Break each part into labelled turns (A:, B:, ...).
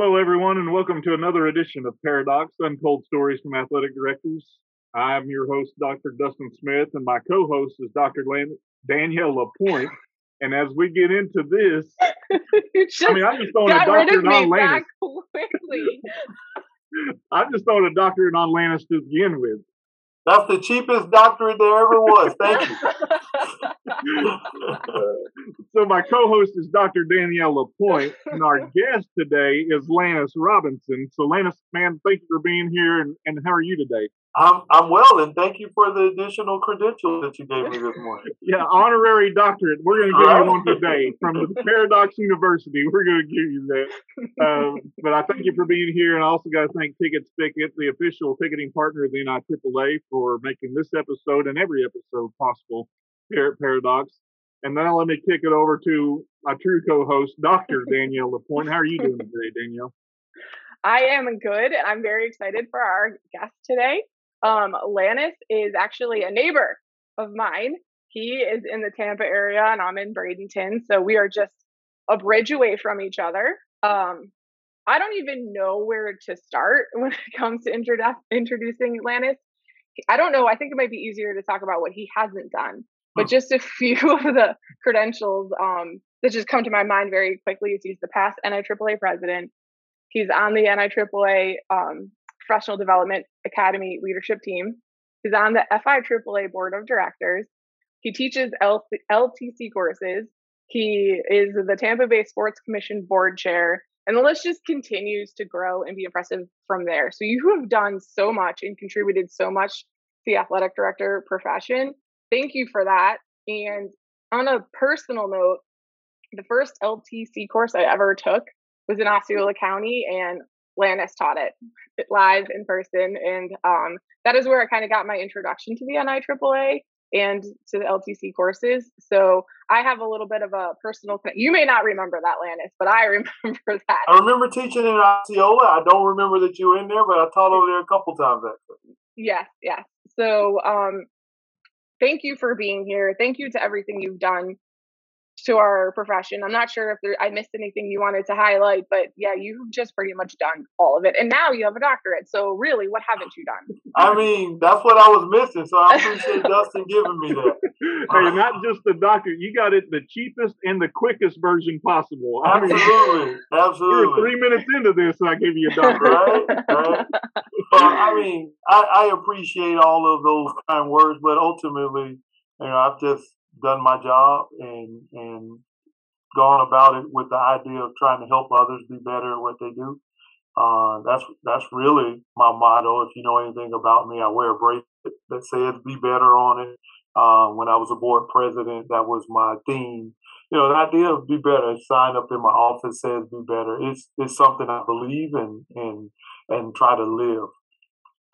A: Hello, everyone, and welcome to another edition of Paradox Untold Stories from Athletic Directors. I'm your host, Dr. Dustin Smith, and my co host is Dr. Danielle Lapointe. And as we get into this, I mean, I'm just throwing a doctorate on Lanness. I'm just throwing a doctorate on Lanness to begin with.
B: That's the cheapest doctorate there ever was. Thank you.
A: so my co-host is Dr. Danielle Lapointe, and our guest today is Lanness Robinson. So Lanness, man, thank you for being here, and, and how are you today?
B: I'm I'm well, and thank you for the additional credential that you gave me this morning.
A: yeah, honorary doctorate. We're going to give right. you one today from the Paradox University. We're going to give you that. Um, but I thank you for being here, and I also got to thank TicketS Ticket Spicket, the official ticketing partner of the NIAAA, for making this episode and every episode possible here at Paradox. And now let me kick it over to my true co-host, Dr. Danielle Lapointe. How are you doing today, Danielle?
C: I am good. I'm very excited for our guest today. Um, Lanness is actually a neighbor of mine. He is in the Tampa area and I'm in Bradenton. So we are just a bridge away from each other. Um, I don't even know where to start when it comes to introdu- introducing Lanness. I don't know. I think it might be easier to talk about what he hasn't done, but hmm. just a few of the credentials um, that just come to my mind very quickly is he's the past NIAAA president. He's on the NIAAA um, Professional Development Academy leadership team. He's on the FIAAA board of directors. He teaches LTC courses. He is the Tampa Bay Sports Commission board chair. And the list just continues to grow and be impressive from there. So you have done so much and contributed so much to the athletic director profession. Thank you for that. And on a personal note, the first LTC course I ever took was in Osceola County, and Lanness taught it live in person. And um, that is where I kind of got my introduction to the NIAAA and to the LTC courses. So I have a little bit of a personal. You may not remember that, Lanness, but I remember that.
B: I remember teaching in Osceola. I don't remember that you were in there, but I taught over there a couple times actually.
C: Yes, yes. So um, thank you for being here. Thank you to everything you've done to our profession. I'm not sure if there, I missed anything you wanted to highlight, but yeah, you've just pretty much done all of it. And now you have a doctorate. So really, what haven't you done?
B: I mean, that's what I was missing. So I appreciate Dustin giving me that.
A: hey, not just the doctor, you got it the cheapest and the quickest version possible.
B: I absolutely, mean, absolutely.
A: You were three minutes into this, and I gave you a doctorate.
B: right, right. I mean, I, I appreciate all of those kind words, but ultimately, you know, I've just done my job and and gone about it with the idea of trying to help others be better at what they do. Uh, that's that's really my motto. If you know anything about me, I wear a bracelet that says "Be Better" on it. Uh, when I was a board president, that was my theme. You know, the idea of "Be Better" sign up in my office says "Be Better." It's it's something I believe in and and try to live.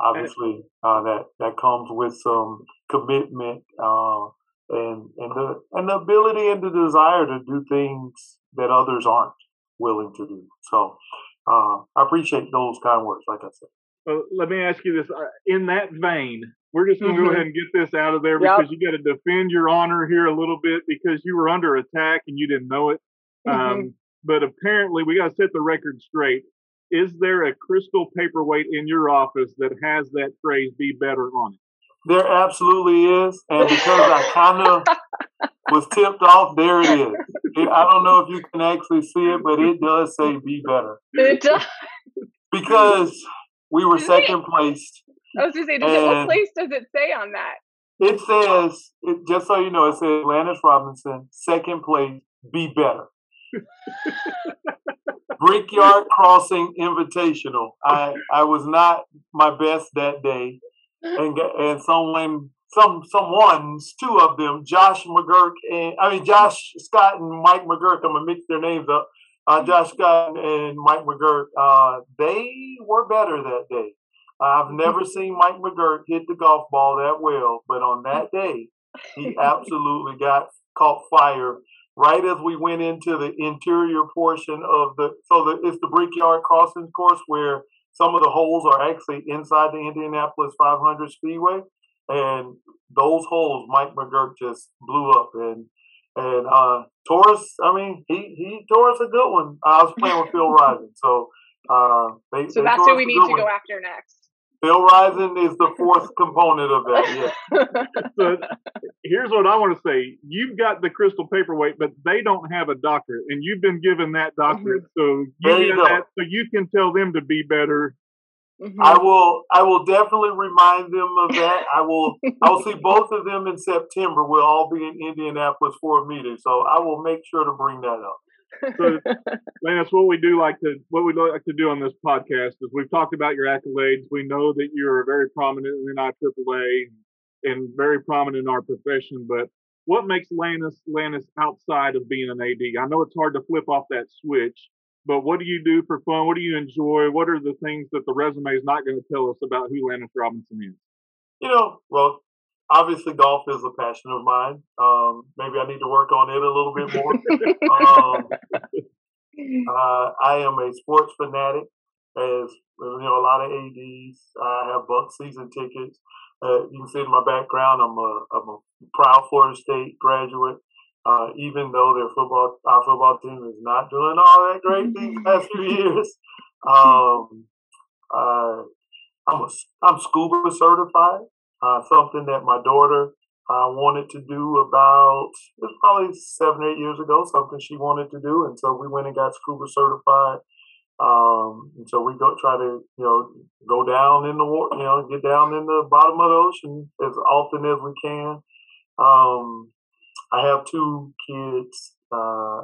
B: Obviously, uh, that that comes with some commitment uh, and and the and the ability and the desire to do things that others aren't willing to do. So uh, I appreciate those kind words, like I said.
A: Well, let me ask you this: uh, in that vein, we're just going to mm-hmm. go ahead and get this out of there because yep. you got to defend your honor here a little bit because you were under attack and you didn't know it. Mm-hmm. Um, but apparently, we got to set the record straight. Is there a crystal paperweight in your office that has that phrase "be better" on it?
B: There absolutely is, and because I kind of was tipped off, there it is. It, I don't know if you can actually see it, but it does say "Be better."
C: It does
B: because we were second placed.
C: I was just saying, what place does it say on that?
B: It says, it, just so you know, it says Lanness Robinson, second place, be better. Brickyard Crossing Invitational. I, I was not my best that day and and someone some someone's two of them, Josh McGurk and I mean Josh Scott and Mike McGurk. I'm gonna mix their names up. Uh, Josh Scott and Mike McGurk. Uh, they were better that day. I've never seen Mike McGurk hit the golf ball that well, but on that day, he absolutely got caught fire right as we went into the interior portion of the. So the, it's the Brickyard Crossing course where some of the holes are actually inside the Indianapolis 500 Speedway, and those holes Mike McGurk just blew up and and uh Taurus. I mean, he he tore us a good one. I was playing with Phil Rising, so Uh,
C: they, so that's who we need to one. go after next.
B: Bill Rising is the fourth component of that. Yeah.
A: so here's what I want to say: you've got the crystal paperweight, but they don't have a doctorate, and you've been given that doctorate, mm-hmm. so you, you that, so you can tell them to be better.
B: Mm-hmm. I will. I will definitely remind them of that. I will. I will see both of them in September. We'll all be in Indianapolis for a meeting, so I will make sure to bring that up
A: so, Lance, what we do like to what we like to do on this podcast is we've talked about your accolades. We know that you're very prominent in IAAA and very prominent in our profession. But what makes Lanness Lanness outside of being an AD? I know it's hard to flip off that switch, but what do you do for fun? What do you enjoy? What are the things that the resume is not going to tell us about who Lanness Robinson is?
B: You know, well, obviously golf is a passion of mine. Um, maybe I need to work on it a little bit more. um, uh, I am a sports fanatic, as you know, a lot of ads. I have Buck season tickets. Uh, you can see in my background, I'm a, I'm a proud Florida State graduate. Uh, even though their football, our football team is not doing all that great these past few years, um, uh, I'm a, I'm scuba certified uh, something that my daughter uh, wanted to do about it was probably seven eight years ago. Something she wanted to do, and so we went and got scuba certified. Um, and so we go try to you know go down in the water, you know, get down in the bottom of the ocean as often as we can. Um, I have two kids, uh,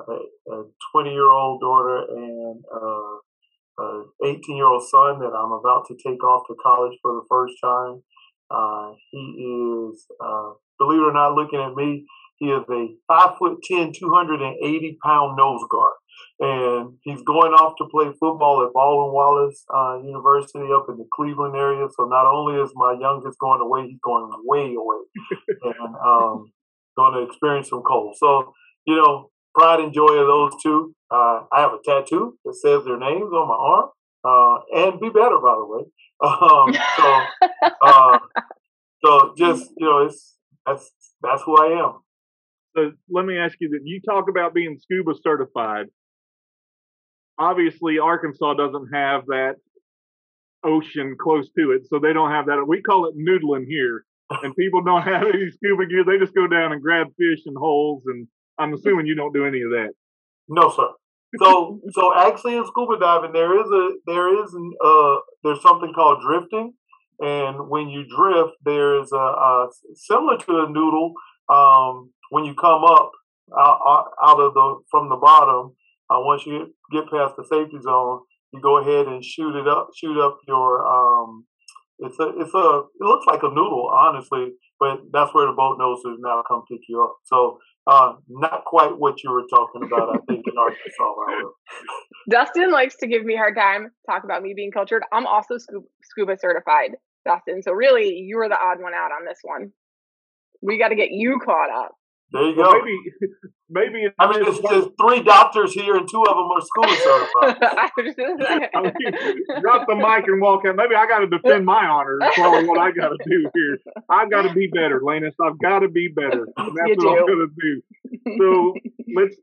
B: a 20 year old daughter and uh, a 18 year old son that I'm about to take off to college for the first time. Uh, he is, uh, believe it or not, looking at me, he is a five foot 10, 280 pound nose guard. And he's going off to play football at Baldwin Wallace uh, University up in the Cleveland area. So not only is my youngest going away, he's going way away and um, going to experience some cold. So, you know, pride and joy of those two. Uh, I have a tattoo that says their names on my arm. Uh, and be better, by the way. Um, so, uh, so just you know, it's that's that's who I am.
A: So let me ask you that you talk about being scuba certified. Obviously, Arkansas doesn't have that ocean close to it, so they don't have that. We call it noodling here, and people don't have any scuba gear. They just go down and grab fish and holes, and I'm assuming you don't do any of that.
B: No, sir. So, so actually, in scuba diving, there is a there is uh there's something called drifting, and when you drift, there's a, a similar to a noodle. Um, when you come up out, out of the from the bottom, uh, once you get past the safety zone, you go ahead and shoot it up, shoot up your um, it's a it's a it looks like a noodle, honestly, but that's where the boat noses now come pick you up. So uh, not quite what you were talking about, I think, in Arkansas.
C: Dustin likes to give me a hard time, talk about me being cultured. I'm also scuba, scuba certified, Dustin. So really, you were the odd one out on this one. We got to get you caught up.
B: There you go.
A: maybe, maybe.
B: I mean, there's, there's, three doctors here, and two of them are school certified.
A: I mean, drop the mic and walk out. Maybe I got to defend my honor. That's probably what I got to do here. I've got to be better, Lanness. I've got to be better. And that's
C: you
A: what do. I'm going to do. So let's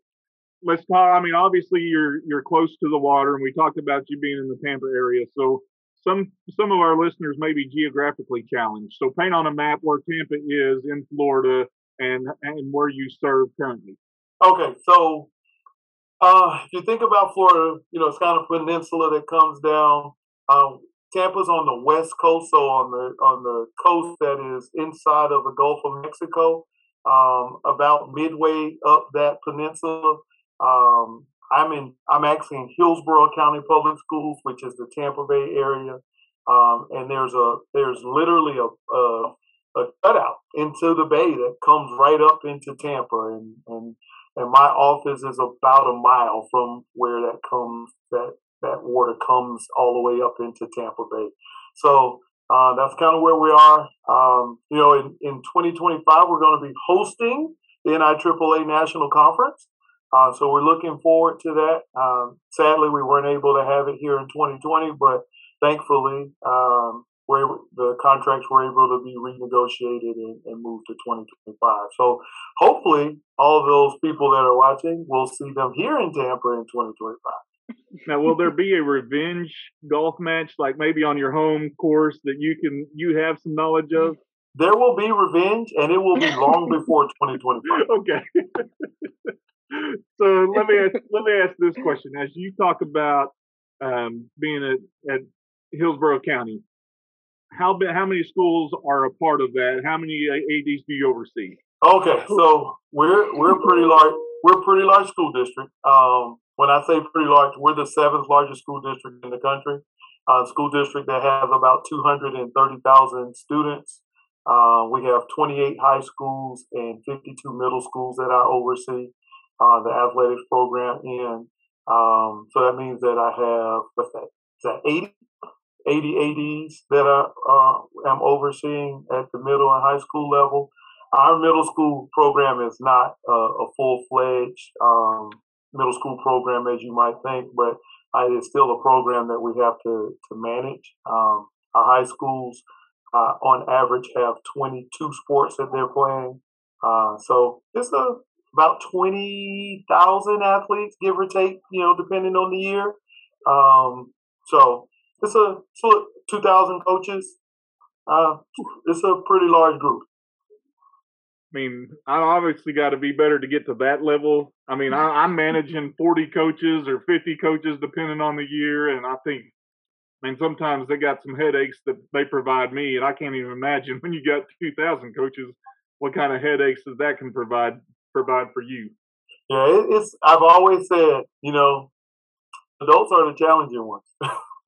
A: let's talk. I mean, obviously you're you're close to the water, and we talked about you being in the Tampa area. So some some of our listeners may be geographically challenged. So paint on a map where Tampa is in Florida and and where you serve currently.
B: Okay, so uh, if you think about Florida, you know it's kind of peninsula that comes down. Um, Tampa's on the west coast, so on the on the coast that is inside of the Gulf of Mexico, um, about midway up that peninsula. Um, I'm in. I'm actually in Hillsborough County Public Schools, which is the Tampa Bay area, um, and there's a there's literally a, a a cutout into the bay that comes right up into Tampa, and and and my office is about a mile from where that comes that that water comes all the way up into Tampa Bay. So uh, that's kind of where we are. Um, you know, in, in 2025, we're going to be hosting the NIAAA National Conference. Uh, so we're looking forward to that. Um, sadly, we weren't able to have it here in 2020, but thankfully, um, the contracts were able to be renegotiated and, and moved to 2025. So hopefully, all those people that are watching will see them here in Tampa in 2025.
A: Now, will there be a revenge golf match, like maybe on your home course, that you can you have some knowledge of?
B: There will be revenge, and it will be long before 2025.
A: Okay. so let me ask, let me ask this question: As you talk about um, being at, at Hillsborough County, how how many schools are a part of that? How many ADs do you oversee?
B: Okay, so we're we're pretty large. We're pretty large school district. Um, when I say pretty large, we're the seventh largest school district in the country. Uh, school district that has about 230,000 students. Uh, we have 28 high schools and 52 middle schools that I oversee uh, the athletics program in. Um, so that means that I have what's that? Is that 80? 80 ADs that I uh, am overseeing at the middle and high school level. Our middle school program is not a full fledged um, middle school program as you might think, but uh, it's still a program that we have to, to manage. Um, our high schools, uh, on average, have 22 sports that they're playing. Uh, so it's a, about 20,000 athletes, give or take, you know, depending on the year. Um, so it's a, it's a 2,000 coaches. Uh, it's a pretty large group.
A: I mean, I obviously got to be better to get to that level. I mean, I, am managing 40 coaches or 50 coaches depending on the year, and I think, I mean, sometimes they got some headaches that they provide me, and I can't even imagine when you got 2,000 coaches, what kind of headaches that that can provide provide for you.
B: Yeah, it's. I've always said, you know, adults are the challenging ones.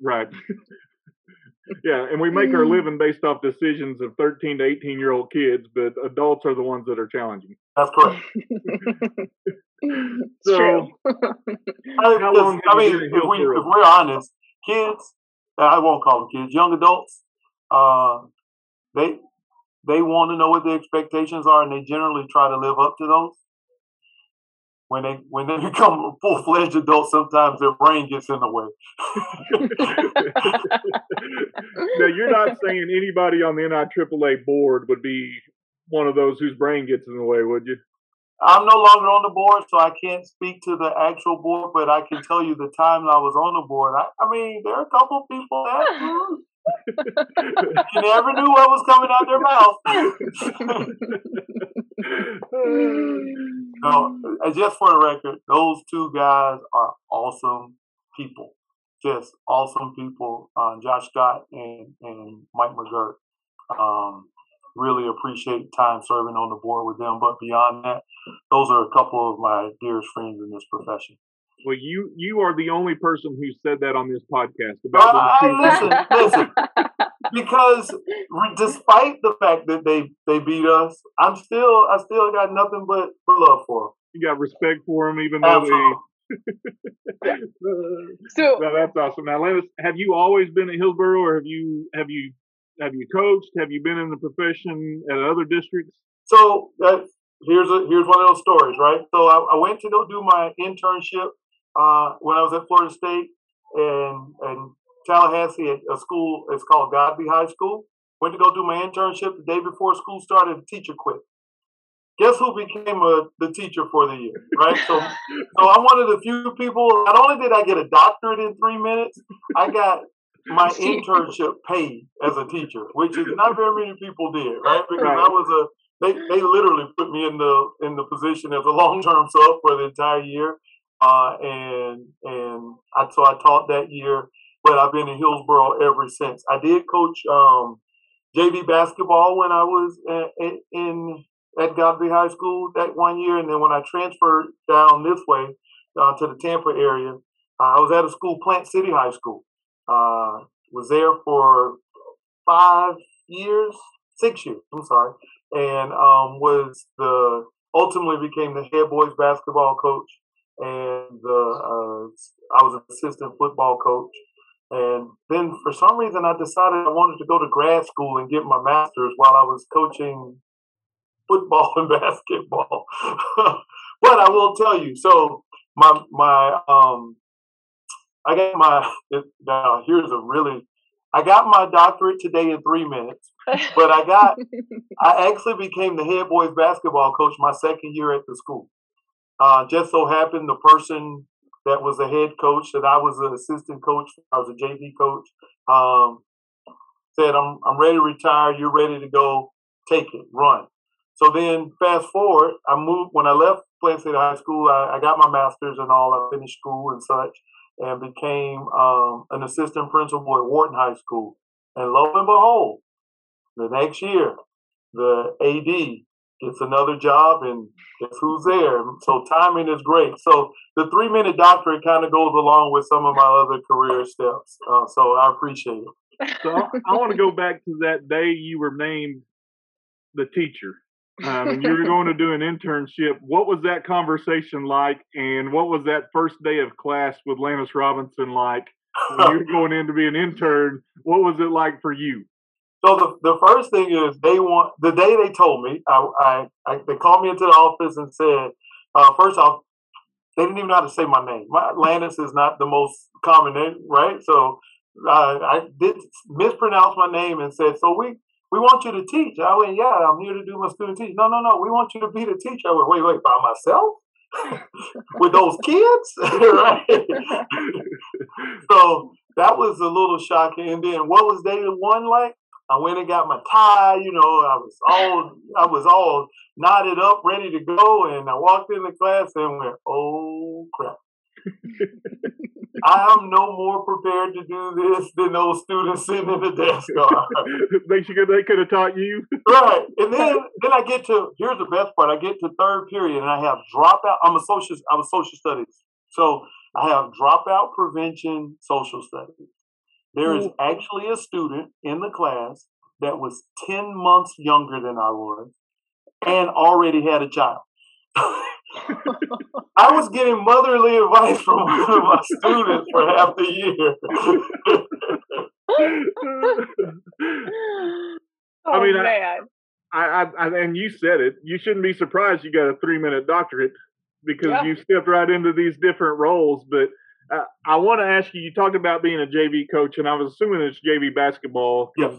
A: right. yeah, and we make our mm. living based off decisions of 13 to 18 year old kids, but adults are the ones that are challenging.
B: That's correct.
A: so,
B: how long I mean, if, we, if we're honest, kids, I won't call them kids, young adults, uh, they they want to know what the expectations are, and they generally try to live up to those when they when they become full fledged adults, sometimes their brain gets in the way.
A: now, you're not saying anybody on the NIAAA board would be one of those whose brain gets in the way, would you?
B: I'm no longer on the board, so I can't speak to the actual board, but I can tell you the time I was on the board. I, I mean, there are a couple people that you never knew what was coming out their mouth. no, just for the record, those two guys are awesome people. Just awesome people. Uh, Josh Scott and, and Mike McGirt. Um, really appreciate time serving on the board with them. But beyond that, those are a couple of my dearest friends in this profession.
A: Well, you you are the only person who said that on this podcast about. Uh,
B: listen, listen, because despite the fact that they they beat us, I'm still I still got nothing but, but love for them.
A: You got respect for them, even though Absolutely. they. so well, that's awesome. Now, Lennis, have you always been at Hillsborough, or have you have you have you coached? Have you been in the profession at other districts?
B: So uh, here's a here's one of those stories, right? So I, I went to go do my internship uh, when I was at Florida State and and Tallahassee at a school. It's called Godby High School. Went to go do my internship the day before school started. The teacher quit. Guess who became a, the teacher for the year, right? So, so I'm one of the few people. Not only did I get a doctorate in three minutes, I got my internship paid as a teacher, which is not very many people did, right? Because right. I was a they they literally put me in the in the position as a long term sub for the entire year. Uh, and and I, so I taught that year, but I've been in Hillsborough ever since. I did coach um, JV basketball when I was at, in at Godby High School that one year, and then when I transferred down this way uh, to the Tampa area, uh, I was at a school, Plant City High School. Uh, was there for five years, six years. I'm sorry, and um, was the ultimately became the head boys basketball coach and uh, I was an assistant football coach. And then for some reason, I decided I wanted to go to grad school and get my master's while I was coaching football and basketball. but I will tell you, so my my um, I got my now here's a really I got my doctorate today in three minutes, but I got I actually became the head boys basketball coach my second year at the school. Uh, just so happened the person that was the head coach, that I was an assistant coach, I was a JV coach, um, said, I'm, I'm ready to retire. You're ready to go. Take it, run. So then fast forward, I moved, when I left Plant City High School, I, I got my master's and all. I finished school and such and became um, an assistant principal at Wharton High School. And lo and behold, the next year, the AD gets another job and guess who's there? So timing is great. So the three minute doctorate kind of goes along with some of my other career steps. Uh, so I appreciate it.
A: So I, I want to go back to that day you were named the teacher. Um, and you were going to do an internship. What was that conversation like? And what was that first day of class with Lanness Robinson like? When you were going in to be an intern, what was it like for you?
B: So the, the first thing is they want the day they told me I, I, I they called me into the office and said uh, first off they didn't even know how to say my name. My Lanness is not the most common name, right? So uh, I did mispronounce my name and said, "So we we want you to teach." I went, "Yeah, I'm here to do my student teach." No, no, no, we want you to be the teacher. I went, "Wait, wait, by myself." With those kids, right? so that was a little shocking. And then, what was day one like? I went and got my tie, you know, I was all I was all knotted up, ready to go, and I walked in the class and went, Oh crap. I am no more prepared to do this than those students sitting in the desk are.
A: they should they could have taught you.
B: right. And then then I get to here's the best part. I get to third period and I have dropout. I'm a social I was social studies. So I have dropout prevention social studies. There is actually a student in the class that was 10 months younger than I was and already had a child. I was getting motherly advice from one of my students for half the year.
C: oh, I mean, man.
A: I, I, I, and you said it. You shouldn't be surprised you got a three minute doctorate because yeah. you stepped right into these different roles. But uh, I want to ask you. You talked about being a JV coach, and I was assuming it's JV basketball.
B: Yes.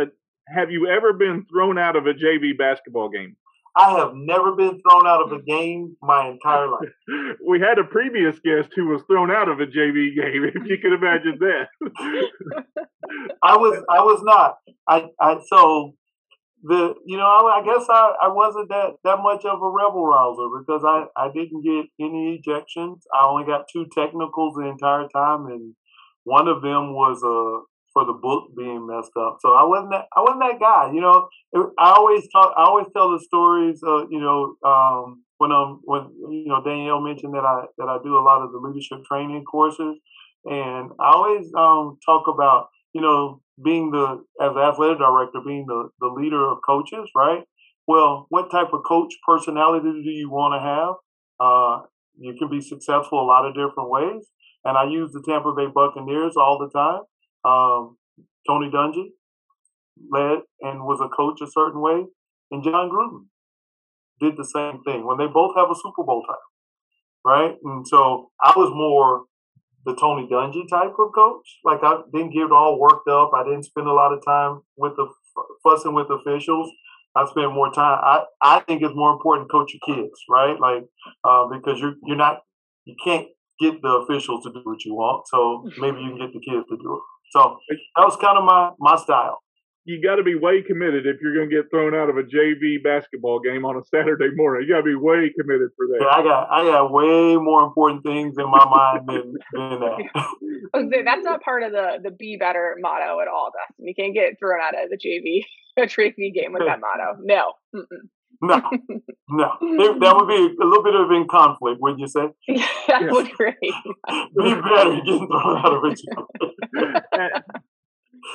A: Uh, have you ever been thrown out of a JV basketball game?
B: I have never been thrown out of a game my entire life.
A: we had a previous guest who was thrown out of a JV game. If you could imagine that.
B: I was. I was not. I. I. So the you know I, I, guess I, I wasn't that that much of a rebel rouser because I I didn't get any ejections. I only got two technicals the entire time, and one of them was a for the book being messed up. So I wasn't that I wasn't that guy. You know, I always talk. I always tell the stories. Uh, you know, um, when um when you know Danielle mentioned that I that I do a lot of the leadership training courses, and I always um talk about you know being the as an athletic director, being the the leader of coaches, right? Well, what type of coach personality do you want to have? Uh, you can be successful a lot of different ways, and I use the Tampa Bay Buccaneers all the time. Um, Tony Dungy led and was a coach a certain way, and Jon Gruden did the same thing when they both have a Super Bowl title, right? And so I was more the Tony Dungy type of coach. Like I didn't get all worked up. I didn't spend a lot of time with the fussing with officials. I spend more time. I, I think it's more important to coach your kids, right? Like uh, because you're you're not you can't get the officials to do what you want. So maybe you can get the kids to do it. So that was kind of my my style
A: you got to be way committed if you're going to get thrown out of a JV basketball game on a Saturday morning. You got to be way committed for that.
B: Yeah, I got I got way more important things in my mind than, than that.
C: That's not part of the the be better motto at all, Dustin. You can't get thrown out of the JV a JV game with that motto. No. Mm-mm.
B: No, no, it, that would be a little bit of in conflict, wouldn't you say?
C: that yeah. would be.
B: be better getting thrown out of it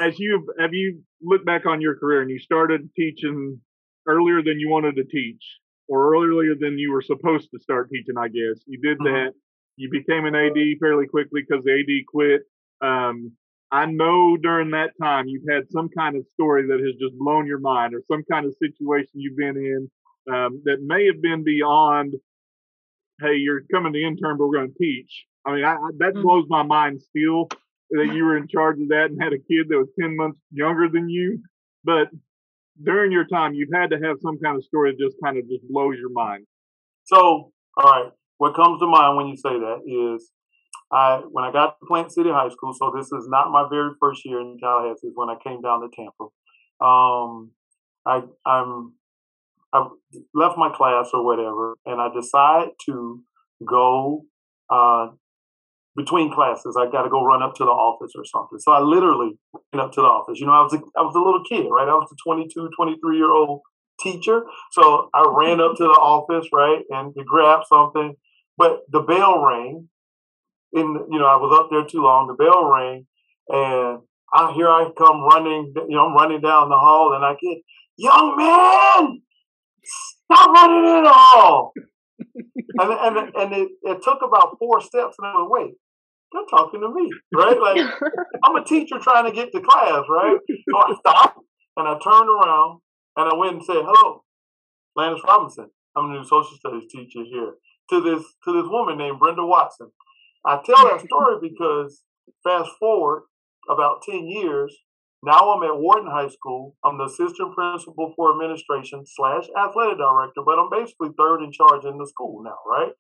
A: as you have you looked back on your career and you started teaching earlier than you wanted to teach or earlier than you were supposed to start teaching, I guess. You did mm-hmm. that. You became an AD fairly quickly because the AD quit. Um, I know during that time you've had some kind of story that has just blown your mind or some kind of situation you've been in um, that may have been beyond, hey, you're coming to intern, but we're going to teach. I mean, I, I, that mm-hmm. blows my mind still that you were in charge of that and had a kid that was 10 months younger than you. But during your time, you've had to have some kind of story that just kind of just blows your mind.
B: So, all right. what comes to mind when you say that is I when I got to Plant City High School. So this is not my very first year in Tallahassee. When I came down to Tampa. Um, I I'm I left my class or whatever, and I decide to go uh, between classes. I got to go run up to the office or something. So I literally went up to the office. You know, I was a, I was a little kid, right? I was a 22, 23 year old teacher. So I ran up to the office, right, and to grab something. But the bell rang. In you know, I was up there too long. The bell rang, and I here I come running. You know, I'm running down the hall, and I get, young man, stop running in the hall and and and it, it took about four steps, and I went, wait, they're talking to me, right? Like I'm a teacher trying to get to class, right? So I stopped and I turned around and I went and said, "Hello, Lanness Robinson. I'm a new social studies teacher here." To this to this woman named Brenda Watson. I tell that story because fast forward about ten years, now I'm at Wharton High School. I'm the assistant principal for administration slash athletic director, but I'm basically third in charge in the school now, right?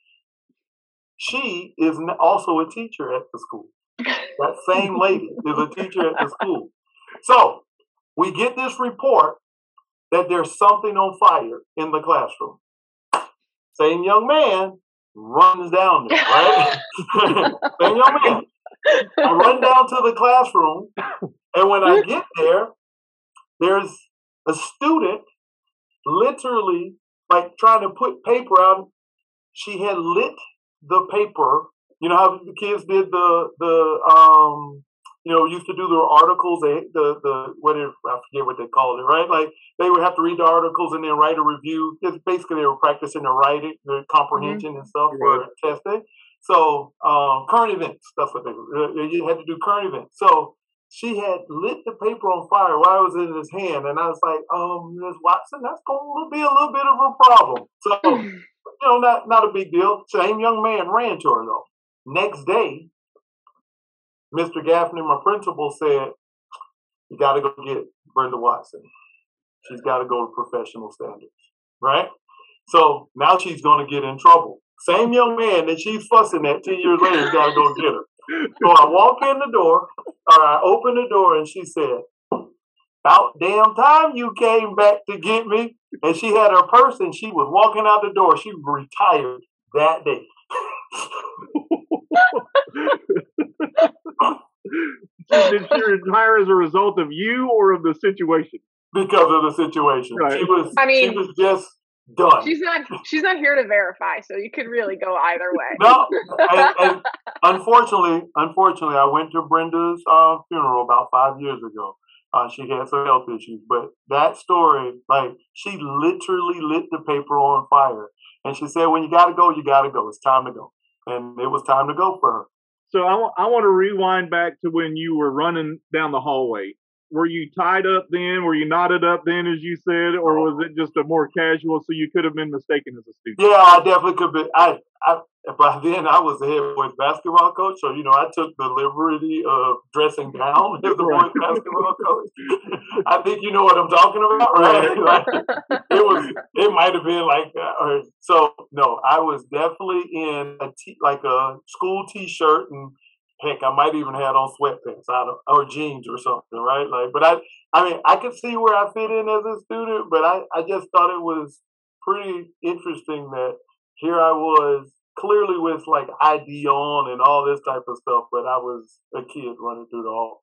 B: She is also a teacher at the school. That same lady is a teacher at the school. So we get this report that there's something on fire in the classroom. Same young man runs down there, right? same young man. I run down to the classroom and when I get there, there's a student literally like trying to put paper out. She had lit the paper. You know how the kids did the the um you know used to do their articles. They the the what I forget what they called it. Right, like they would have to read the articles and then write a review. It's basically they were practicing their writing, their comprehension mm-hmm. and stuff for testing. So um, current events, that's what they you had to do current events. So she had lit the paper on fire while it was in his hand, and I was like, "Um, Ms. Watson, that's going to be a little bit of a problem." So, you know, not not a big deal. Same young man ran to her though. Next day, Mr. Gaffney, my principal, said, "You got to go get Brenda Watson. She's got to go to professional standards, right?" So now she's going to get in trouble. Same young man that she's fussing at ten years later got to go get her so I walk in the door, or I open the door, and she said, About damn time you came back to get me. And she had her purse and she was walking out the door. She retired that day.
A: Did she retire as a result of you or of the situation?
B: Because of the situation. Right. She was I mean, she was just Done.
C: She's not. She's not here to verify, so you could really go either way.
B: no, and, and unfortunately, unfortunately, I went to Brenda's uh, funeral about five years ago. Uh, she had some health issues, but that story, like, she literally lit the paper on fire, and she said, "When you got to go, you got to go. It's time to go." And it was time to go for her.
A: So I, I want to rewind back to when you were running down the hallway were you tied up then? Were you knotted up then, as you said, or was it just a more casual? So you could have been mistaken as a student.
B: Yeah, I definitely could be. I, I by then I was the head boys basketball coach, so you know I took the liberty of dressing down as the boys basketball coach. I think you know what I'm talking about, right? like, it was. It might have been like that. Or, so no, I was definitely in a t- like a school T-shirt and heck, I might even have on sweatpants or jeans or something, right? Like, but I, I mean, I could see where I fit in as a student, but I, I just thought it was pretty interesting that here I was clearly with like ID on and all this type of stuff, but I was a kid running through the hall.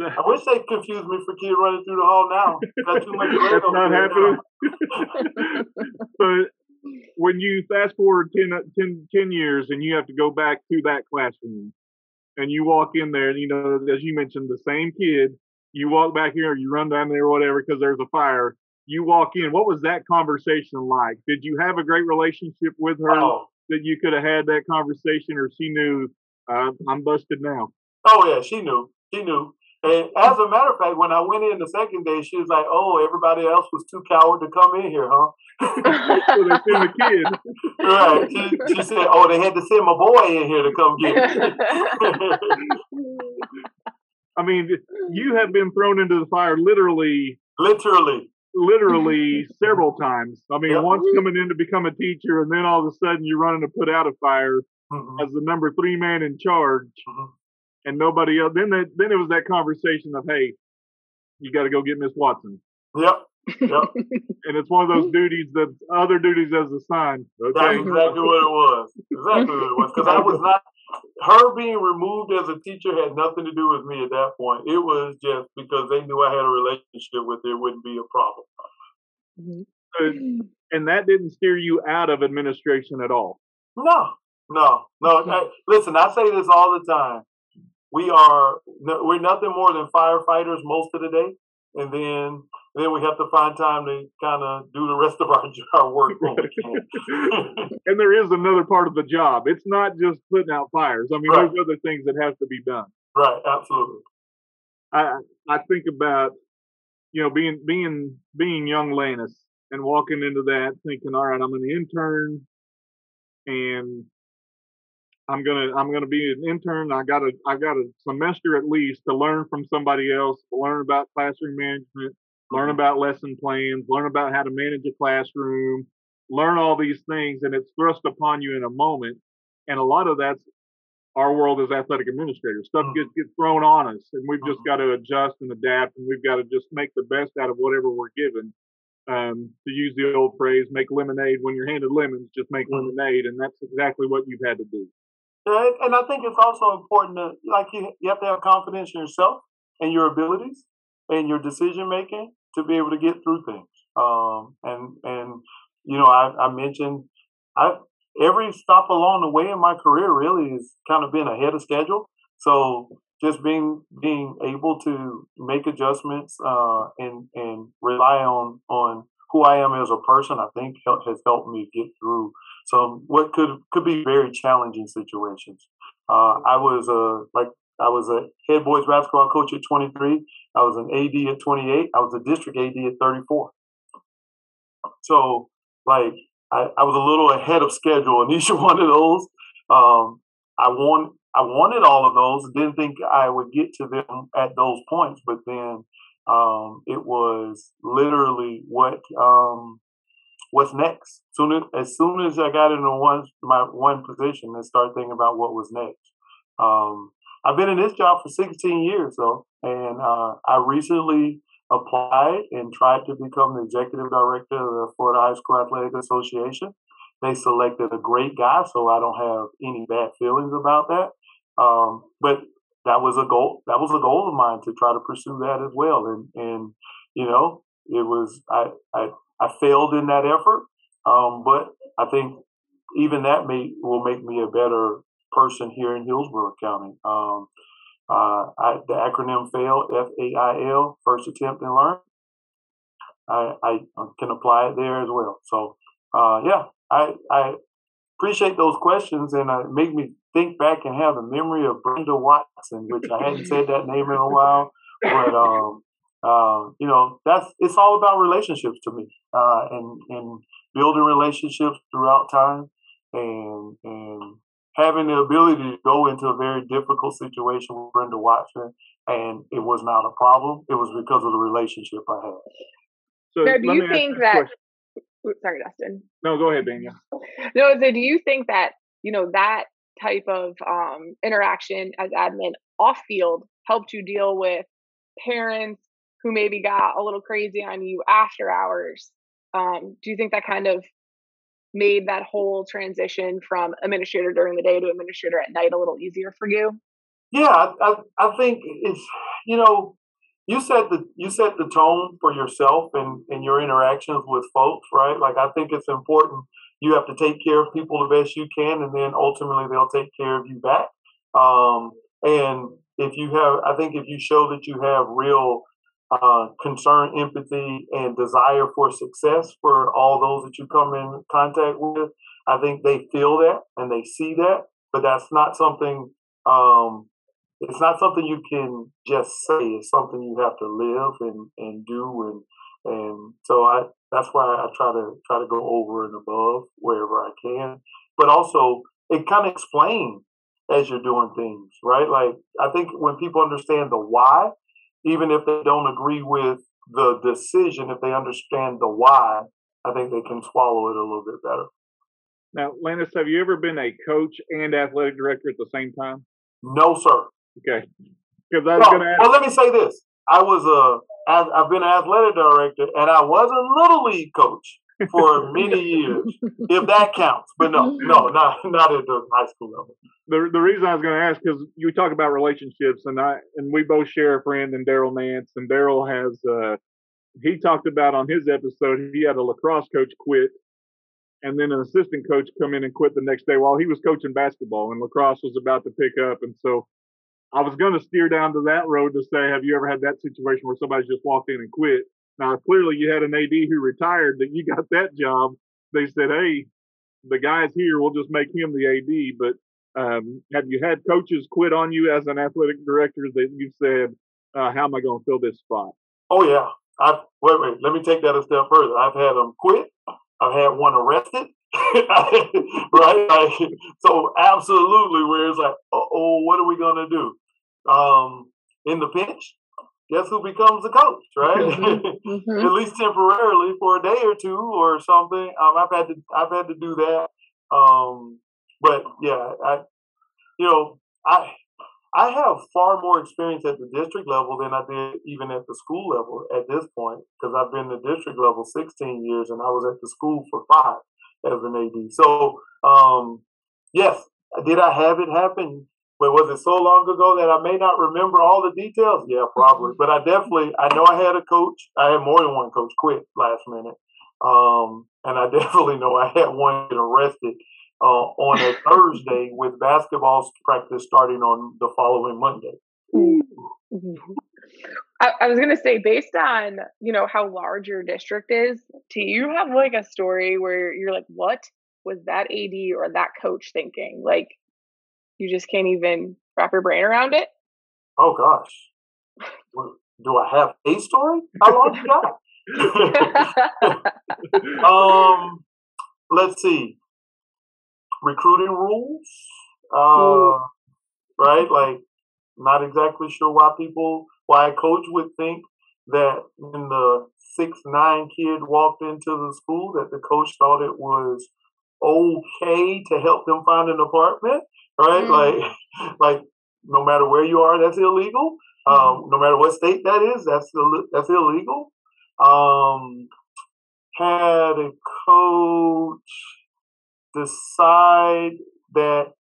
B: I wish they confused me for kid running through the hall now. Much
A: That's not happening. but when you fast forward 10, 10, 10 years and you have to go back to that classroom, and you walk in there, and you know, as you mentioned, the same kid, you walk back here, you run down there, or whatever, because there's a fire. You walk in. What was that conversation like? Did you have a great relationship with her oh. that you could have had that conversation, or she knew uh, I'm busted now?
B: Oh yeah, she knew. She knew. And as a matter of fact, when I went in the second day, she was like, "Oh, everybody else was too coward to come in here, huh?" so they sent the kid. right. She, she, said, "Oh, they had to send my boy in here to come get
A: me." I mean, you have been thrown into the fire literally.
B: Literally.
A: literally several times. I mean, yep. once coming in to become a teacher, and then all of a sudden you're running to put out a fire mm-hmm. as the number three man in charge, mm-hmm. And nobody else. Then that, then it was that conversation of, hey, you got to go get Miss Watson.
B: Yep. Yep.
A: and it's one of those duties that other duties as assigned.
B: Okay? That's exactly what it was. Exactly what it was. Because I was not her being removed as a teacher had nothing to do with me at that point. It was just because they knew I had a relationship with her, it wouldn't be a problem.
A: Mm-hmm. and that didn't steer you out of administration at all.
B: No, no, no. Mm-hmm. listen, I say this all the time. We are we're nothing more than firefighters most of the day, and then then we have to find time to kind of do the rest of our, our work
A: and there is another part of the job. It's not just putting out fires. I mean, right. there's other things that have to be done.
B: Right, absolutely.
A: I I think about you know being being being young Lanness and walking into that thinking, all right, I'm an intern, and I'm gonna I'm gonna be an intern. I got a I got a semester at least to learn from somebody else, learn about classroom management, learn mm-hmm. about lesson plans, learn about how to manage a classroom, learn all these things, and it's thrust upon you in a moment. And a lot of that's our world as athletic administrators. Stuff mm-hmm. gets gets thrown on us, and we've just mm-hmm. got to adjust and adapt, and we've got to just make the best out of whatever we're given. Um, to use the old phrase, make lemonade when you're handed lemons, just make lemonade, and that's exactly what you've had to do.
B: And I think it's also important to, like, you, you have to have confidence in yourself and your abilities and your decision making to be able to get through things. Um, and and you know, I, I mentioned I every stop along the way in my career really has kind of been ahead of schedule. So just being being able to make adjustments uh, and and rely on on who I am as a person, I think has helped me get through some what could could be very challenging situations. Uh, I was a like I was a head boys basketball coach at 23. I was an AD at 28. I was a district AD at 34. So, like, I, I was a little ahead of schedule in each one of those. Um, I want I wanted all of those. Didn't think I would get to them at those points, but then um, it was literally what um, what's next. Soon as, soon as I got into one my one position, and started thinking about what was next. Um, I've been in this job for 16 years, though, and uh, I recently applied and tried to become the executive director of the Florida High School Athletic Association. They selected a great guy, so I don't have any bad feelings about that. Um, but that was a goal. That was a goal of mine to try to pursue that as well. And and you know, it was I I, I failed in that effort, um, but I think even that may will make me a better person here in Hillsborough County. Um, uh, I, the acronym FAIL, F A I L, first attempt and learn. I, I can apply it there as well. So, uh, yeah, I, I appreciate those questions and uh, make me think back and have a memory of Brenda Watson, which I hadn't said that name in a while. But, um, uh, you know, that's it's all about relationships to me uh, and, and building relationships throughout time and, and having the ability to go into a very difficult situation with Brenda Watson, and it was not a problem. It was because of the relationship I had.
C: So now, do you think that? Sorry, Dustin.
A: No, go ahead, Daniel.
C: No, so do you think that you know that type of um, interaction as admin off field helped you deal with parents who maybe got a little crazy on you after hours? Um, do you think that kind of made that whole transition from administrator during the day to administrator at night a little easier for you?
B: Yeah, I, I think it's you know you set the you set the tone for yourself and and your interactions with folks, right? Like I think it's important you have to take care of people the best you can, and then ultimately they'll take care of you back. Um, and if you have, I think if you show that you have real uh, concern, empathy, and desire for success for all those that you come in contact with. I think they feel that and they see that, but that's not something. Um, it's not something you can just say. It's something you have to live and, and do, and and so I that's why I try to try to go over and above wherever I can, but also it kind of explains as you're doing things, right? Like I think when people understand the why, even if they don't agree with the decision, if they understand the why, I think they can swallow it a little bit better.
A: Now, Lanness, have you ever been a coach and athletic director at the same time?
B: No, sir.
A: Okay. Because I was no, going to ask.
B: Well, let me say this. I was a, I've been an athletic director, and I was a little league coach for many years, if that counts. But no, no, not not at the high school level.
A: The the reason I was going to ask because you talk about relationships, and I and we both share a friend in Daryl Nance, and Daryl has uh, he talked about on his episode he had a lacrosse coach quit, and then an assistant coach come in and quit the next day while he was coaching basketball, and lacrosse was about to pick up, and so. I was going to steer down to that road to say, have you ever had that situation where somebody's just walked in and quit? Now, clearly you had an AD who retired that you got that job. They said, hey, the guy's here. We'll just make him the AD. But um, have you had coaches quit on you as an athletic director that you said, uh, how am I going to fill this spot?
B: Oh, yeah. I've, wait, wait. Let me take that a step further. I've had them quit. I've had one arrested. right? so absolutely, where it's like, oh, what are we gonna do? Um, in the pinch, guess who becomes the coach, right? Mm-hmm. mm-hmm. At least temporarily for a day or two or something. Um, I've had to I've had to do that. Um, but yeah, I you know I I have far more experience at the district level than I did even at the school level at this point because I've been the district level 16 years and I was at the school for five as an AD. So um, yes, did I have it happen? But was it so long ago that I may not remember all the details? Yeah, probably. Mm-hmm. But I definitely, I know I had a coach. I had more than one coach quit last minute. Um, and I definitely know I had one get arrested uh, on a Thursday with basketball practice starting on the following Monday.
C: Mm-hmm. I, I was gonna say, based on you know how large your district is, do you have like a story where you're like, what was that AD or that coach thinking? Like, you just can't even wrap your brain around it.
B: Oh gosh, do I have a story? How long you got? um, let's see. Recruiting rules, uh, right? Like, not exactly sure why people, why a coach would think that when the six nine kid walked into the school, that the coach thought it was okay to help them find an apartment right? Mm. Like, like no matter where you are, that's illegal. Um, mm-hmm. no matter what state that is, that's that's illegal. Um, had a coach decide that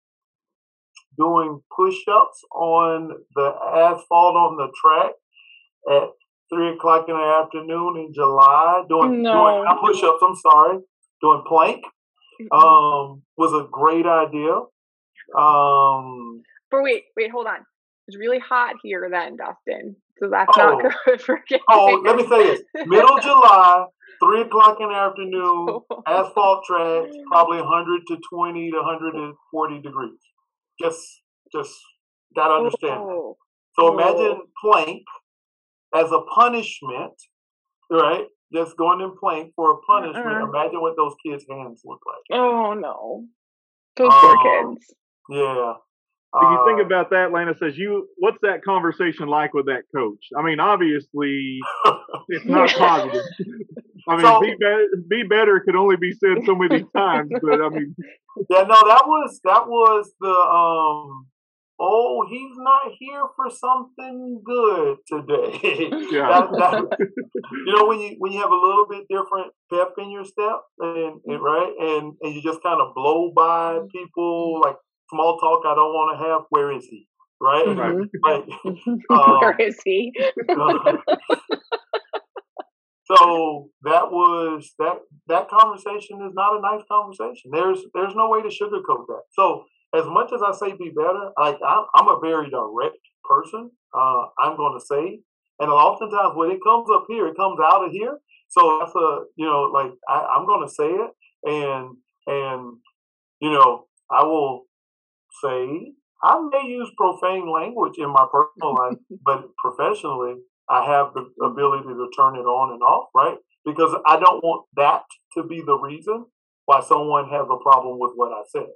B: doing push-ups on the asphalt on the track at three o'clock in the afternoon in July, doing, no. doing push-ups. I'm sorry, doing plank, um, was a great idea. Um,
C: but wait, wait, hold on. It's really hot here then, Dustin. So that's oh, not good for kids.
B: Oh, let me say this. Middle July, three o'clock in the afternoon, asphalt tracks, probably 100 to 20 to 140 degrees. Just, just gotta understand. Oh. So imagine plank as a punishment, right? Just going in plank for a punishment. Uh-uh. Imagine what those kids' hands look like.
C: Oh no, those poor um, kids.
B: Yeah.
A: If you think uh, about that, Lanness, "You, what's that conversation like with that coach?" I mean, obviously, it's not positive. I mean, so, be, better, be better could only be said so many times, but I mean,
B: yeah, no, that was that was the um. Oh, he's not here for something good today. Yeah. that, that, you know, when you when you have a little bit different pep in your step, and, and right, and and you just kind of blow by people like small talk I don't want to have. Where is he? Right? Mm-hmm. Like,
C: um, Where is he?
B: so that was that. That conversation is not a nice conversation. There's there's no way to sugarcoat that. So as much as I say be better, like I'm, I'm a very direct person. Uh, I'm going to say, and oftentimes when it comes up here, it comes out of here. So that's a you know like I, I'm going to say it, and and you know I will say I may use profane language in my personal life, but professionally, I have the ability to turn it on and off, right? Because I don't want that to be the reason why someone has a problem with what I said,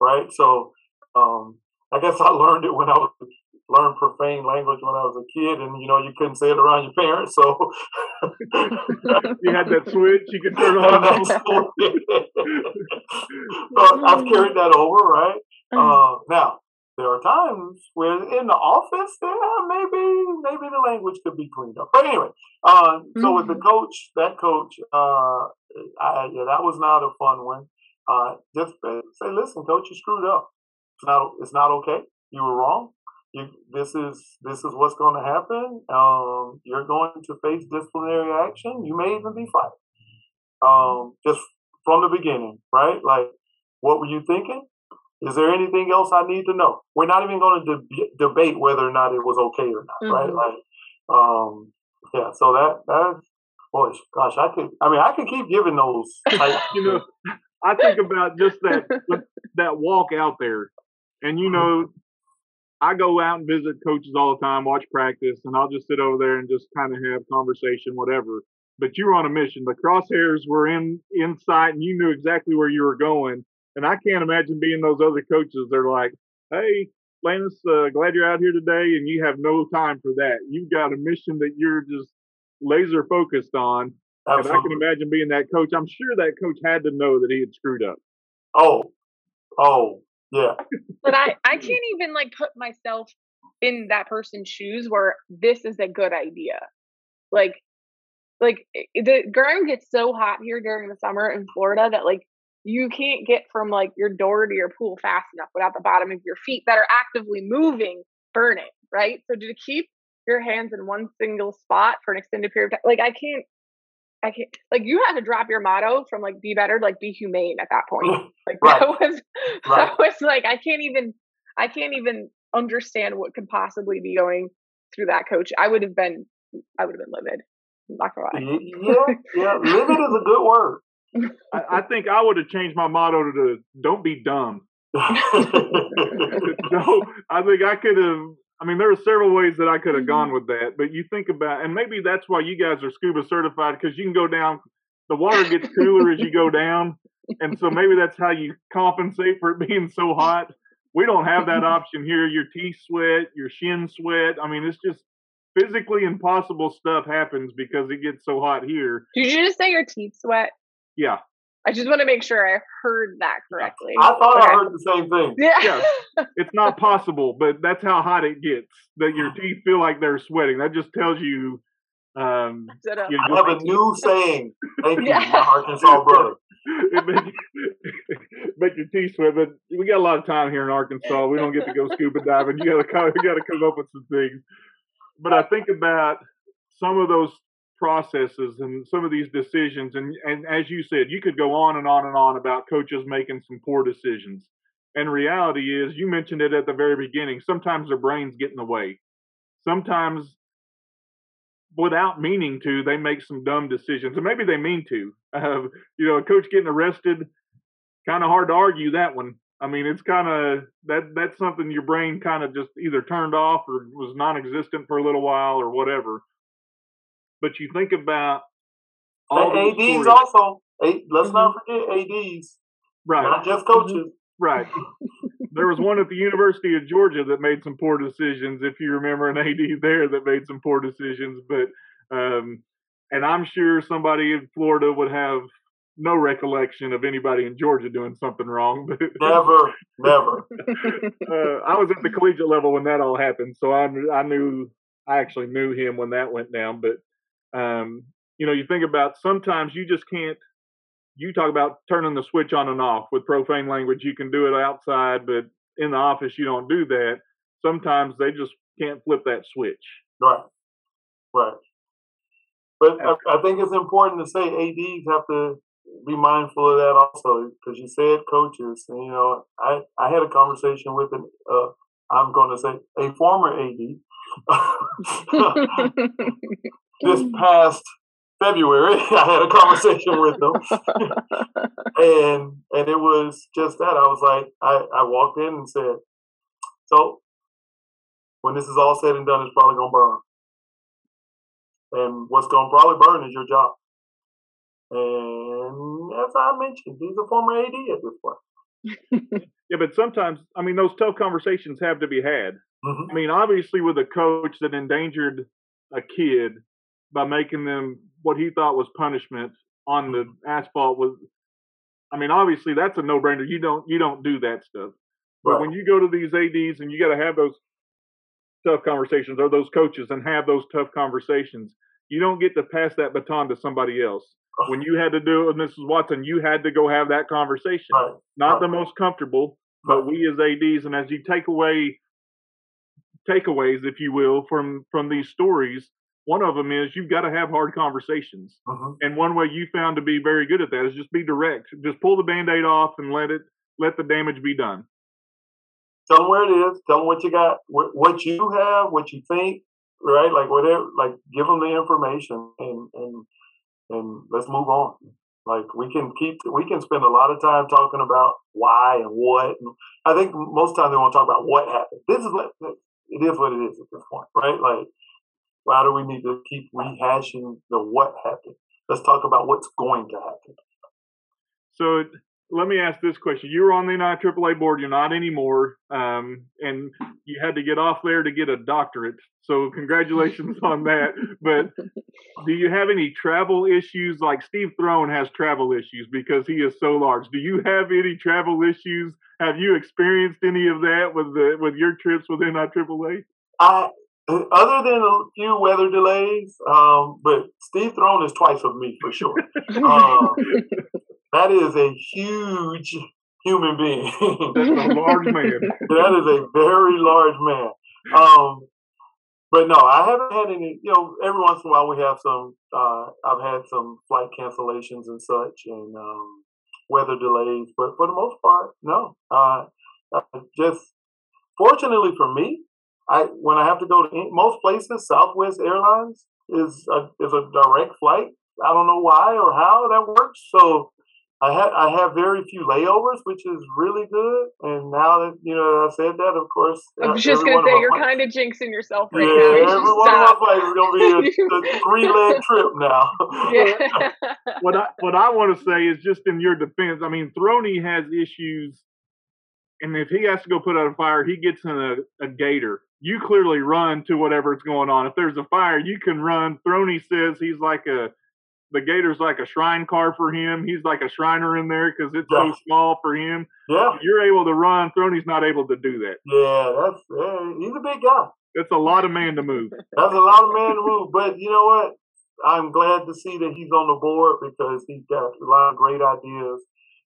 B: right? So, um, I guess I learned it when I was learned profane language when I was a kid, and you know you couldn't say it around your parents, so
A: you had that switch you could turn on.
B: so I've carried that over, right? Uh, now there are times where in the office, yeah, maybe maybe the language could be cleaned up. But anyway, uh, so mm-hmm. with the mm-hmm. coach, that coach, uh, I, yeah, that was not a fun one. Uh, just say, listen, coach, you screwed up. It's not it's not okay. You were wrong. You, this is this is what's going to happen. Um, you're going to face disciplinary action. You may even be fired. Um, just from the beginning, right? Like, what were you thinking? Is there anything else I need to know? We're not even going to de- debate whether or not it was okay or not, mm-hmm. right? Like, um, yeah. So that that boy, gosh, I could. I mean, I could keep giving those.
A: Like, you know, I think about just that that walk out there, and you know, I go out and visit coaches all the time, watch practice, and I'll just sit over there and just kind of have conversation, whatever. But you were on a mission. The crosshairs were in in sight, and you knew exactly where you were going. And I can't imagine being those other coaches. They're like, "Hey, Lanness, uh, glad you're out here today," and you have no time for that. You've got a mission that you're just laser focused on. Absolutely. And I can imagine being that coach. I'm sure that coach had to know that he had screwed up.
B: Oh, oh, yeah.
C: but I, I can't even like put myself in that person's shoes where this is a good idea. Like, like the ground gets so hot here during the summer in Florida that like you can't get from like your door to your pool fast enough without the bottom of your feet that are actively moving burning, right? So to keep your hands in one single spot for an extended period of time, like I can't, I can't, like you had to drop your motto from like be better, like be humane at that point. Like right. that was, right. that was like, I can't even, I can't even understand what could possibly be going through that coach. I would have been, I would have been livid. I'm not gonna
B: lie. Mm-hmm. Yeah, yeah, livid is a good word.
A: I, I, think I would have changed my motto to "Don't be dumb." no, I think I could have. I mean, there are several ways that I could have gone mm-hmm. with that, but you think about, and maybe that's why you guys are scuba certified because you can go down. The water gets cooler as you go down, and so maybe that's how you compensate for it being so hot. We don't have that option here. Your teeth sweat, your shin sweat. I mean, it's just physically impossible stuff happens because it gets so hot here.
C: Did you just say your teeth sweat?
A: Yeah.
C: I just want to make sure I heard that correctly.
B: I thought okay. I heard the same thing.
C: Yeah. yeah.
A: It's not possible, but that's how hot it gets that your teeth feel like they're sweating. That just tells you. Um,
B: you know, I have a new saying. Thank you, yeah. my Arkansas brother. it
A: make, make your teeth sweat, but we got a lot of time here in Arkansas. We don't get to go scuba diving. You got to come, you got to come up with some things. But I think about some of those processes and some of these decisions. And, and as you said, you could go on and on and on about coaches making some poor decisions. And reality is, you mentioned it at the very beginning, sometimes their brains get in the way. Sometimes, without meaning to, they make some dumb decisions. And maybe they mean to. Uh, you know, a coach getting arrested, kind of hard to argue that one. I mean, it's kind of that that's something your brain kind of just either turned off or was non-existent for a little while or whatever. But you think about
B: all the ADs stories. also. A, let's mm-hmm. not forget ADs.
A: Right.
B: Not just coaches.
A: Right. there was one at the University of Georgia that made some poor decisions. If you remember an AD there that made some poor decisions, but um, and I'm sure somebody in Florida would have no recollection of anybody in Georgia doing something wrong. But
B: never, never.
A: uh, I was at the collegiate level when that all happened, so I I knew I actually knew him when that went down. But um, you know, you think about sometimes you just can't. You talk about turning the switch on and off with profane language. You can do it outside, but in the office you don't do that. Sometimes they just can't flip that switch.
B: Right. Right. But I, I think it's important to say ADs have to be mindful of that also because you said coaches and you know I I had a conversation with an uh, I'm going to say a former AD this past February, I had a conversation with them, and and it was just that. I was like, I, I walked in and said, "So, when this is all said and done, it's probably gonna burn, and what's gonna probably burn is your job." And as I mentioned, he's a former AD at this point.
A: yeah, but sometimes, I mean, those tough conversations have to be had. Mm-hmm. I mean, obviously, with a coach that endangered a kid by making them what he thought was punishment on the asphalt was I mean, obviously that's a no brainer. You don't you don't do that stuff. But right. when you go to these ADs and you got to have those tough conversations or those coaches and have those tough conversations, you don't get to pass that baton to somebody else. When you had to do it with Mrs. Watson, you had to go have that conversation. Right. Not the most comfortable, but we as ADs and as you take away takeaways, if you will, from from these stories, one of them is you've got to have hard conversations. Uh-huh. And one way you found to be very good at that is just be direct. Just pull the band-aid off and let it let the damage be done.
B: Tell them where it is. Tell them what you got, what, what you have, what you think, right? Like whatever. Like give them the information and and and let's move on. Like we can keep, we can spend a lot of time talking about why and what. And I think most time they want to talk about what happened. This is what it is. What it is at this point, right? Like why do we need to keep rehashing the what happened? Let's talk about what's going to happen.
A: So let me ask this question. You were on the NIAAA board, you're not anymore, um, and you had to get off there to get a doctorate. So congratulations on that. But do you have any travel issues? Like Steve Throne has travel issues because he is so large. Do you have any travel issues? Have you experienced any of that with the with your trips with NIAAA?
B: I other than a few weather delays, um, but Steve Throne is twice of me for sure. Um, that is a huge human being.
A: That's a large man.
B: that is a very large man. Um, but no, I haven't had any. You know, every once in a while we have some. Uh, I've had some flight cancellations and such, and um, weather delays. But for the most part, no. Uh, just fortunately for me, I when I have to go to most places, Southwest Airlines is a, is a direct flight. I don't know why or how that works. So I had I have very few layovers, which is really good. And now that you know I said that, of course,
C: I'm uh, just gonna say you're kind of jinxing yourself right
B: yeah,
C: now.
B: every one of my flights is gonna be a, a three leg trip now.
A: yeah. what I what I want to say is just in your defense. I mean, Throny has issues, and if he has to go put out a fire, he gets in a, a gator you clearly run to whatever's going on. If there's a fire, you can run. Throny says he's like a the gator's like a shrine car for him. He's like a shriner in there because it's yeah. so small for him.
B: Yeah,
A: you're able to run. Throny's not able to do that.
B: Yeah, that's yeah, he's a big guy.
A: That's a lot of man to move.
B: that's a lot of man to move. But you know what? I'm glad to see that he's on the board because he's got a lot of great ideas.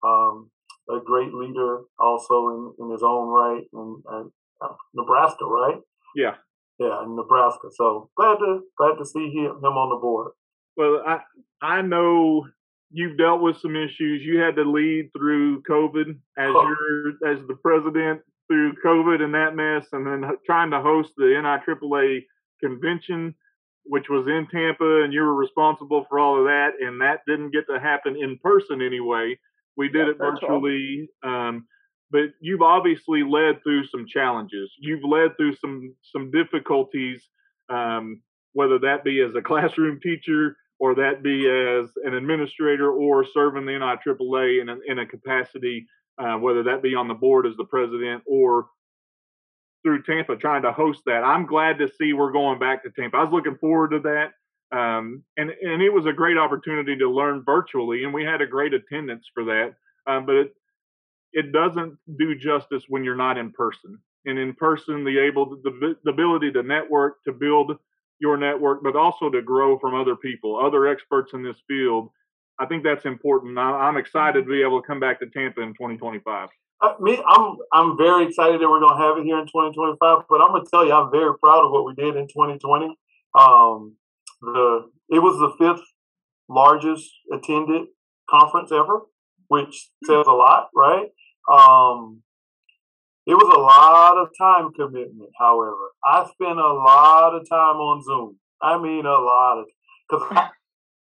B: Um, a great leader also in, in his own right, and uh, Nebraska, right?
A: Yeah.
B: Yeah, in Nebraska. So glad to glad to see him, him on the board.
A: Well, I I know you've dealt with some issues. You had to lead through COVID as oh. you're as the president through COVID and that mess, and then trying to host the NIAAA convention, which was in Tampa, and you were responsible for all of that, and that didn't get to happen in person anyway. We did yeah, it virtually. Um, but you've obviously led through some challenges. You've led through some some difficulties, um, whether that be as a classroom teacher or that be as an administrator or serving the NIAAA in a, in a capacity, uh, whether that be on the board as the president or through Tampa trying to host that. I'm glad to see we're going back to Tampa. I was looking forward to that. Um, and, and it was a great opportunity to learn virtually, and we had a great attendance for that. Um, but it, it doesn't do justice when you're not in person. And in person, the able the, the ability to network, to build your network, but also to grow from other people, other experts in this field. I think that's important. I, am excited to be able to come back to Tampa in 2025.
B: Uh, me, I'm I'm very excited that we're going to have it here in 2025. But I'm going to tell you, I'm very proud of what we did in 2020. Um, the it was the fifth largest attended conference ever, which says a lot, right? Um, it was a lot of time commitment. However, I spent a lot of time on Zoom. I mean, a lot of because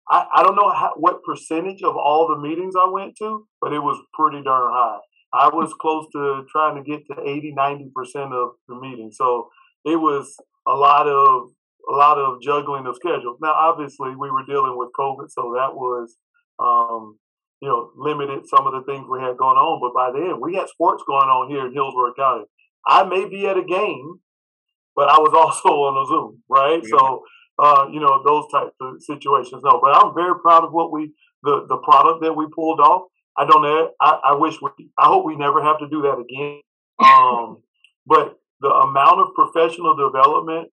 B: I, I don't know how, what percentage of all the meetings I went to, but it was pretty darn high. I was close to trying to get to 80, 90 percent of the meeting. So it was a lot of a lot of juggling of schedules. Now, obviously, we were dealing with COVID, so that was um, you know, limited some of the things we had going on. But by then, we had sports going on here in Hillsborough County. I may be at a game but I was also on a Zoom, right? Yeah. So, uh, you know, those types of situations. No, but I'm very proud of what we, the, the product that we pulled off. I don't know. I, I wish we, I hope we never have to do that again. Um, but the amount of professional development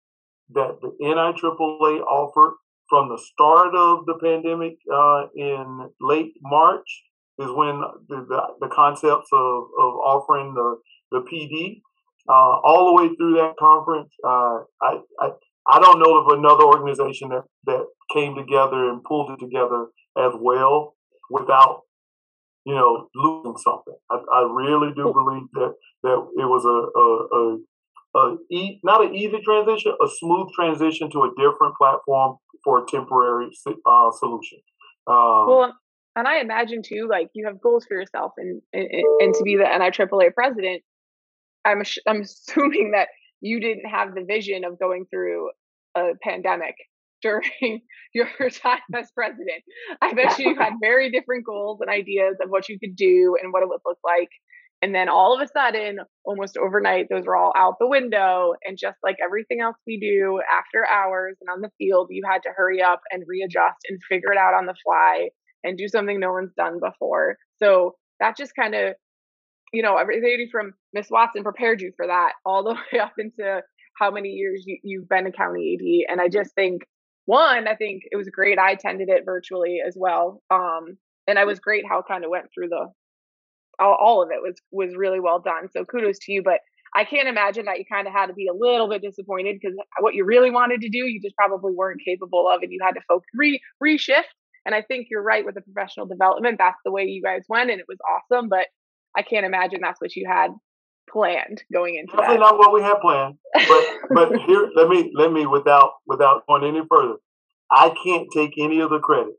B: that the NIAAA offered from the start of the pandemic uh, in late March is when the, the, the concepts of, of offering the, the PD uh, all the way through that conference. Uh, I, I, I don't know of another organization that, that came together and pulled it together as well without you know losing something. I, I really do believe that that it was a, a, a a e- not an easy transition, a smooth transition to a different platform for a temporary uh, solution. Um,
C: well, and I imagine too, like you have goals for yourself, and and, and to be the NIAAA president, I'm I'm assuming that you didn't have the vision of going through a pandemic during your time as president. I bet you had very different goals and ideas of what you could do and what it would look like. And then all of a sudden, almost overnight, those are all out the window. And just like everything else we do after hours and on the field, you had to hurry up and readjust and figure it out on the fly and do something no one's done before. So that just kind of, you know, everything from Miss Watson prepared you for that all the way up into how many years you, you've been a county AD. And I just think, one, I think it was great. I attended it virtually as well. Um, and I was great how it kind of went through the all, all of it was was really well done. So kudos to you. But I can't imagine that you kind of had to be a little bit disappointed because what you really wanted to do, you just probably weren't capable of, and you had to focus re reshift. And I think you're right with the professional development. That's the way you guys went, and it was awesome. But I can't imagine that's what you had planned going into
B: Definitely that. not what we had planned. But but here, let me let me without without going any further. I can't take any of the credit.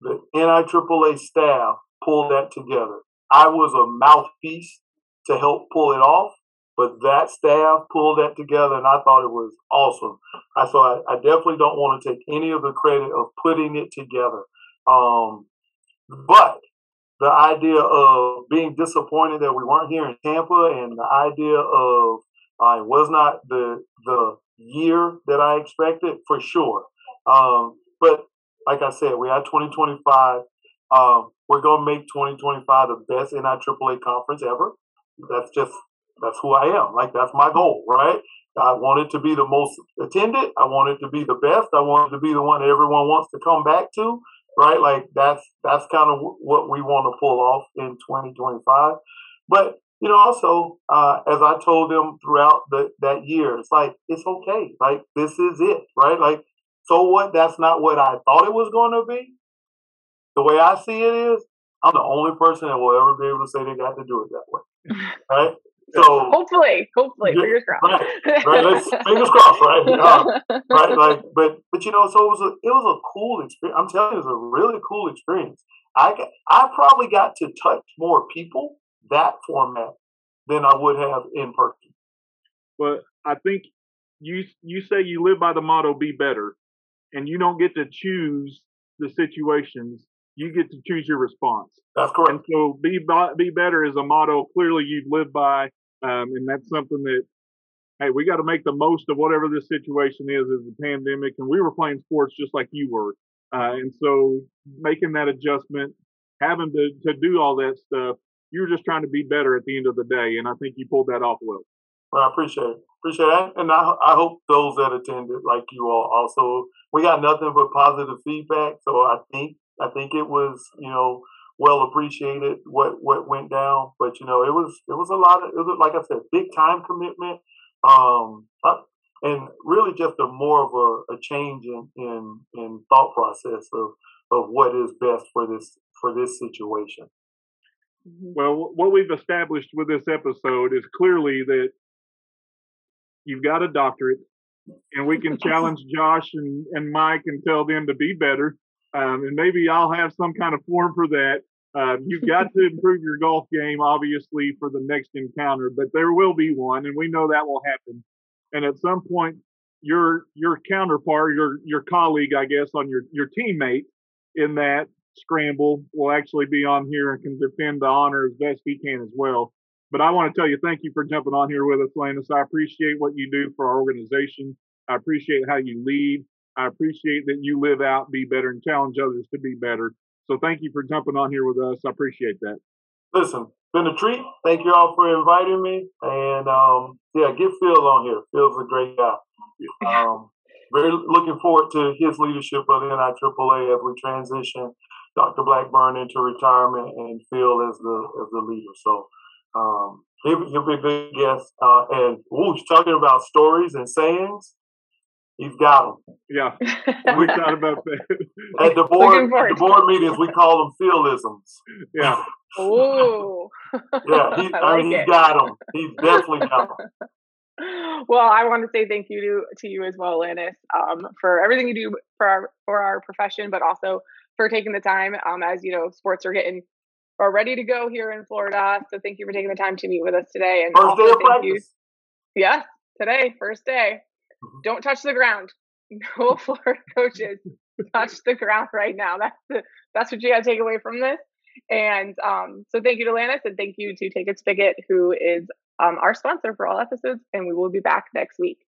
B: The NIAAA staff pulled that together. I was a mouthpiece to help pull it off, but that staff pulled that together, and I thought it was awesome. I so I, I definitely don't want to take any of the credit of putting it together. Um, but the idea of being disappointed that we weren't here in Tampa, and the idea of uh, was not the the year that I expected for sure. Um, but like I said, we had 2025. Um, we're gonna make 2025 the best NIAAA conference ever. That's just that's who I am. Like that's my goal, right? I want it to be the most attended. I want it to be the best. I want it to be the one everyone wants to come back to, right? Like that's that's kind of what we want to pull off in 2025. But you know, also uh, as I told them throughout the, that year, it's like it's okay. Like this is it, right? Like so what? That's not what I thought it was going to be the way I see it is, I'm the only person that will ever be able to say they got to do it that way. Right?
C: So hopefully, hopefully, yeah, fingers crossed.
B: Right, right. Fingers crossed, right? Uh, right, like, but but you know, so it was a it was a cool experience. I'm telling you, it was a really cool experience. I got, I probably got to touch more people that format than I would have in person.
A: But I think you you say you live by the motto "Be better," and you don't get to choose the situations you get to choose your response.
B: That's correct.
A: And so be be better is a motto clearly you've lived by, um, and that's something that hey we got to make the most of whatever this situation is as a pandemic. And we were playing sports just like you were, uh, and so making that adjustment, having to to do all that stuff, you're just trying to be better at the end of the day, and I think you pulled that off well.
B: Well, I appreciate it. Appreciate that. And I, I hope those that attended, like you all, also, we got nothing but positive feedback. So I think I think it was, you know, well appreciated what what went down. But you know, it was it was a lot of it was like I said, big time commitment, um, and really just a more of a, a change in, in in thought process of of what is best for this for this situation.
A: Mm-hmm. Well, what we've established with this episode is clearly that you've got a doctorate, and we can challenge Josh and, and Mike and tell them to be better um, and maybe I'll have some kind of form for that. Uh, you've got to improve your golf game, obviously, for the next encounter, but there will be one, and we know that will happen. And at some point, your your counterpart, your your colleague, I guess, on your your teammate in that scramble will actually be on here and can defend the honor as best he can as well. but I want to tell you thank you for jumping on here with us, Lanness. I appreciate what you do for our organization. I appreciate how you lead. I appreciate that you live out, be better, and challenge others to be better. So thank you for jumping on here with us. I appreciate that.
B: Listen, been a treat. Thank you all for inviting me. And um, yeah, get Phil on here. Phil's a great guy. Um, very looking forward to his leadership of the NIAAA as we transition Dr. Blackburn into retirement and Phil as the as the leader. So um, he'll, he'll be a good guest. Uh, and ooh, talking about stories and sayings. He's got them.
A: Yeah, we thought about that.
B: At the board, at the board meetings, we call them Philisms.
A: Yeah.
C: Oh.
B: yeah, he, I, I mean, he's got them. He's definitely got them.
C: Well, I want to say thank you to, to you as well, Lanness, um, for everything you do for our for our profession, but also for taking the time. Um, as you know, sports are getting are ready to go here in Florida. So thank you for taking the time to meet with us today.
B: And first day of practice. You,
C: yes, today, first day. Mm-hmm. Don't touch the ground. No Florida coaches touch the ground right now. That's the that's what you got to take away from this. And um, so thank you to Lanness and thank you to Take It Spigot, who is um, our sponsor for all episodes. And we will be back next week.